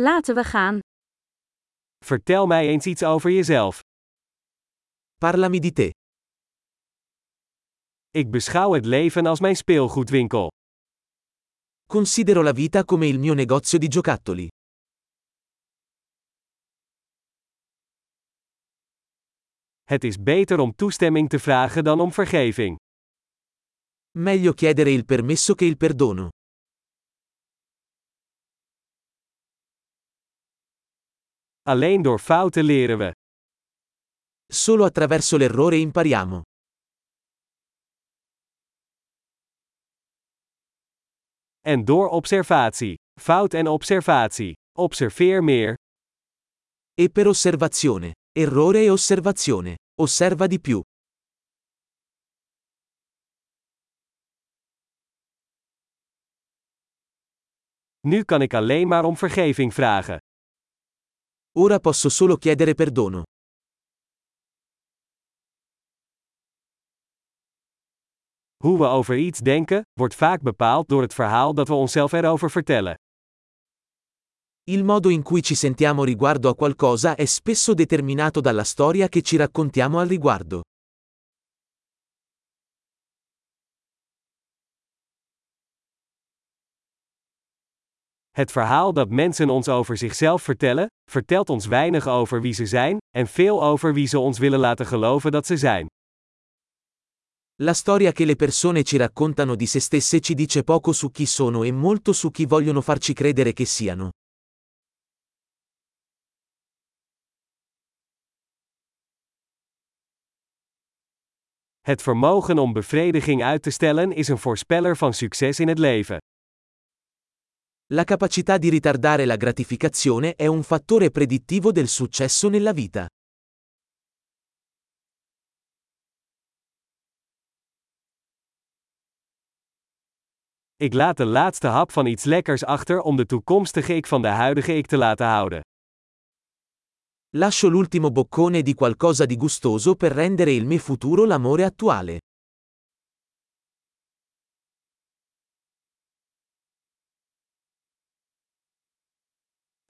Laten we gaan. Vertel mij eens iets over jezelf. Parlami di te. Ik beschouw het leven als mijn speelgoedwinkel. Considero la vita come il mio negozio di giocattoli. Het is beter om toestemming te vragen dan om vergeving. Meglio chiedere il permesso che il perdono. Alleen door fouten leren we. Solo attraverso l'errore impariamo. En door observatie. Fout en observatie. Observeer meer. E per osservazione. Errore e osservazione. Osserva di più. Nu kan ik alleen maar om vergeving vragen. Ora posso solo chiedere perdono. Hoe we over iets denken, wordt vaak bepaald door het verhaal dat we onszelf erover vertellen. Il modo in cui ci sentiamo riguardo a qualcosa è spesso determinato dalla storia che ci raccontiamo al riguardo. Het verhaal dat mensen ons over zichzelf vertellen, vertelt ons weinig over wie ze zijn, en veel over wie ze ons willen laten geloven dat ze zijn. La storia che le persone ci raccontano di se stesse ci dice poco su chi sono e molto su chi vogliono farci credere che siano. Het vermogen om bevrediging uit te stellen is een voorspeller van succes in het leven. La capacità di ritardare la gratificazione è un fattore predittivo del successo nella vita. Ik laat de laatste hap van iets lekkers achter om de toekomstige ik van de huidige ik te laten houden. Lascio l'ultimo boccone di qualcosa di gustoso per rendere il me futuro l'amore attuale.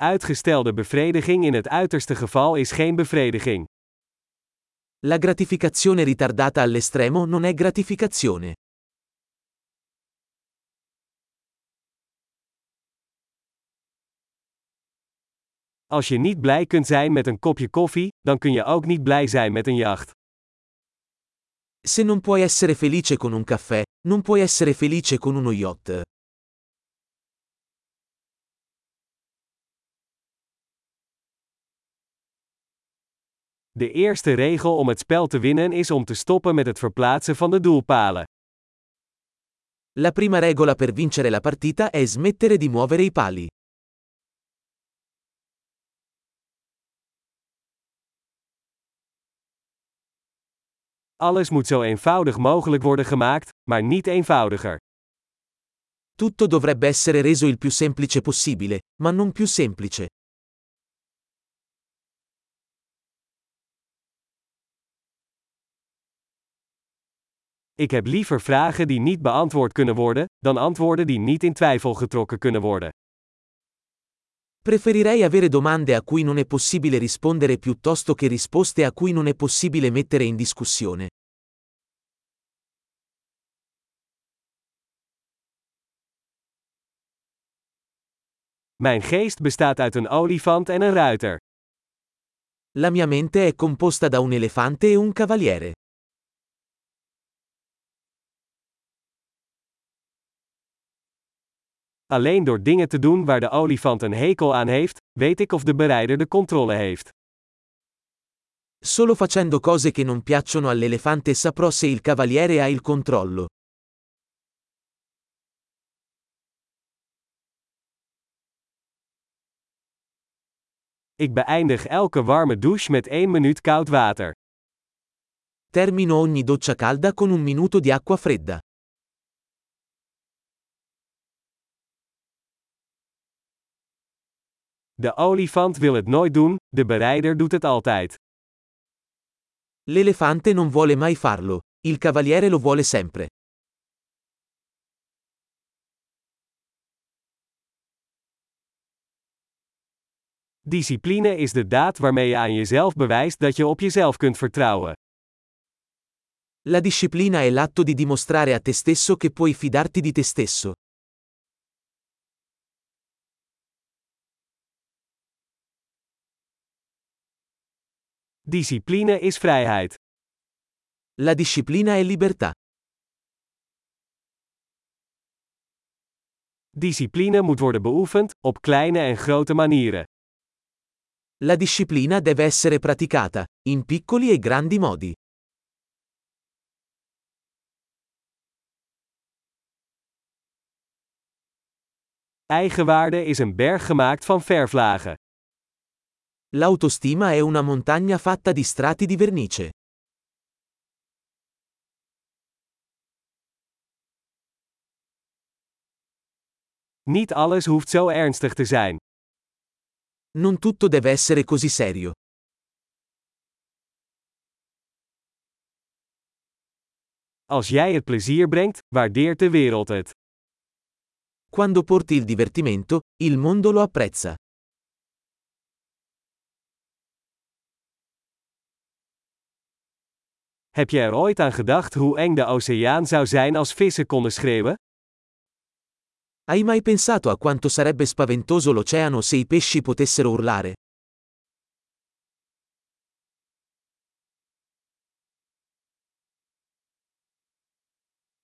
Uitgestelde bevrediging in het uiterste geval is geen bevrediging. La gratificazione ritardata all'estremo non è gratificazione. Als je niet blij kunt zijn met een kopje koffie, dan kun je ook niet blij zijn met een jacht. Se non puoi essere felice con un caffè, non puoi essere felice con uno yacht. De eerste regel om het spel te winnen is om te stoppen met het verplaatsen van de doelpalen. La prima regola per vincere la partita è smettere di muovere i pali. Alles moet zo eenvoudig mogelijk worden gemaakt, maar niet eenvoudiger. Tutto dovrebbe essere reso il più semplice possibile, ma non più semplice. Ik heb liever vragen die niet beantwoord kunnen worden, dan antwoorden die niet in twijfel getrokken kunnen worden. Preferirei avere domande a cui non è possibile rispondere piuttosto che risposte a cui non è possibile mettere in discussione. Mijn geest bestaat uit een olifant en een ruiter. La mia mente è composta da un elefante e un cavaliere. Alleen door dingen te doen waar de olifant een hekel aan heeft, weet ik of de berijder de controle heeft. Solo facendo cose che non piacciono all'elefante saprò se il cavaliere ha il controllo. Ik beëindig elke warme douche met 1 minuut koud water. Termino ogni doccia calda con un minuto di acqua fredda. De olifant wil het nooit doen, de berijder doet het altijd. L'elefante non vuole mai farlo, il cavaliere lo vuole sempre. Discipline is de daad waarmee je aan jezelf bewijst dat je op jezelf kunt vertrouwen. La disciplina è l'atto di dimostrare a te stesso che puoi fidarti di te stesso. Discipline is vrijheid. La disciplina è libertà. Discipline moet worden beoefend, op kleine en grote manieren. La disciplina deve essere praticata, in piccoli e grandi modi. Eigenwaarde is een berg gemaakt van verflagen. L'autostima è una montagna fatta di strati di vernice. Niet alles hoeft zo ernstig te zijn. Non tutto deve essere così serio. Als jij het plezier brengt, waardeert de wereld het. Quando porti il divertimento, il mondo lo apprezza. Heb je er ooit aan gedacht hoe eng de oceaan zou zijn als vissen konden schreeuwen? Hai mai pensato a quanto sarebbe spaventoso l'oceano se i pesci potessero urlare?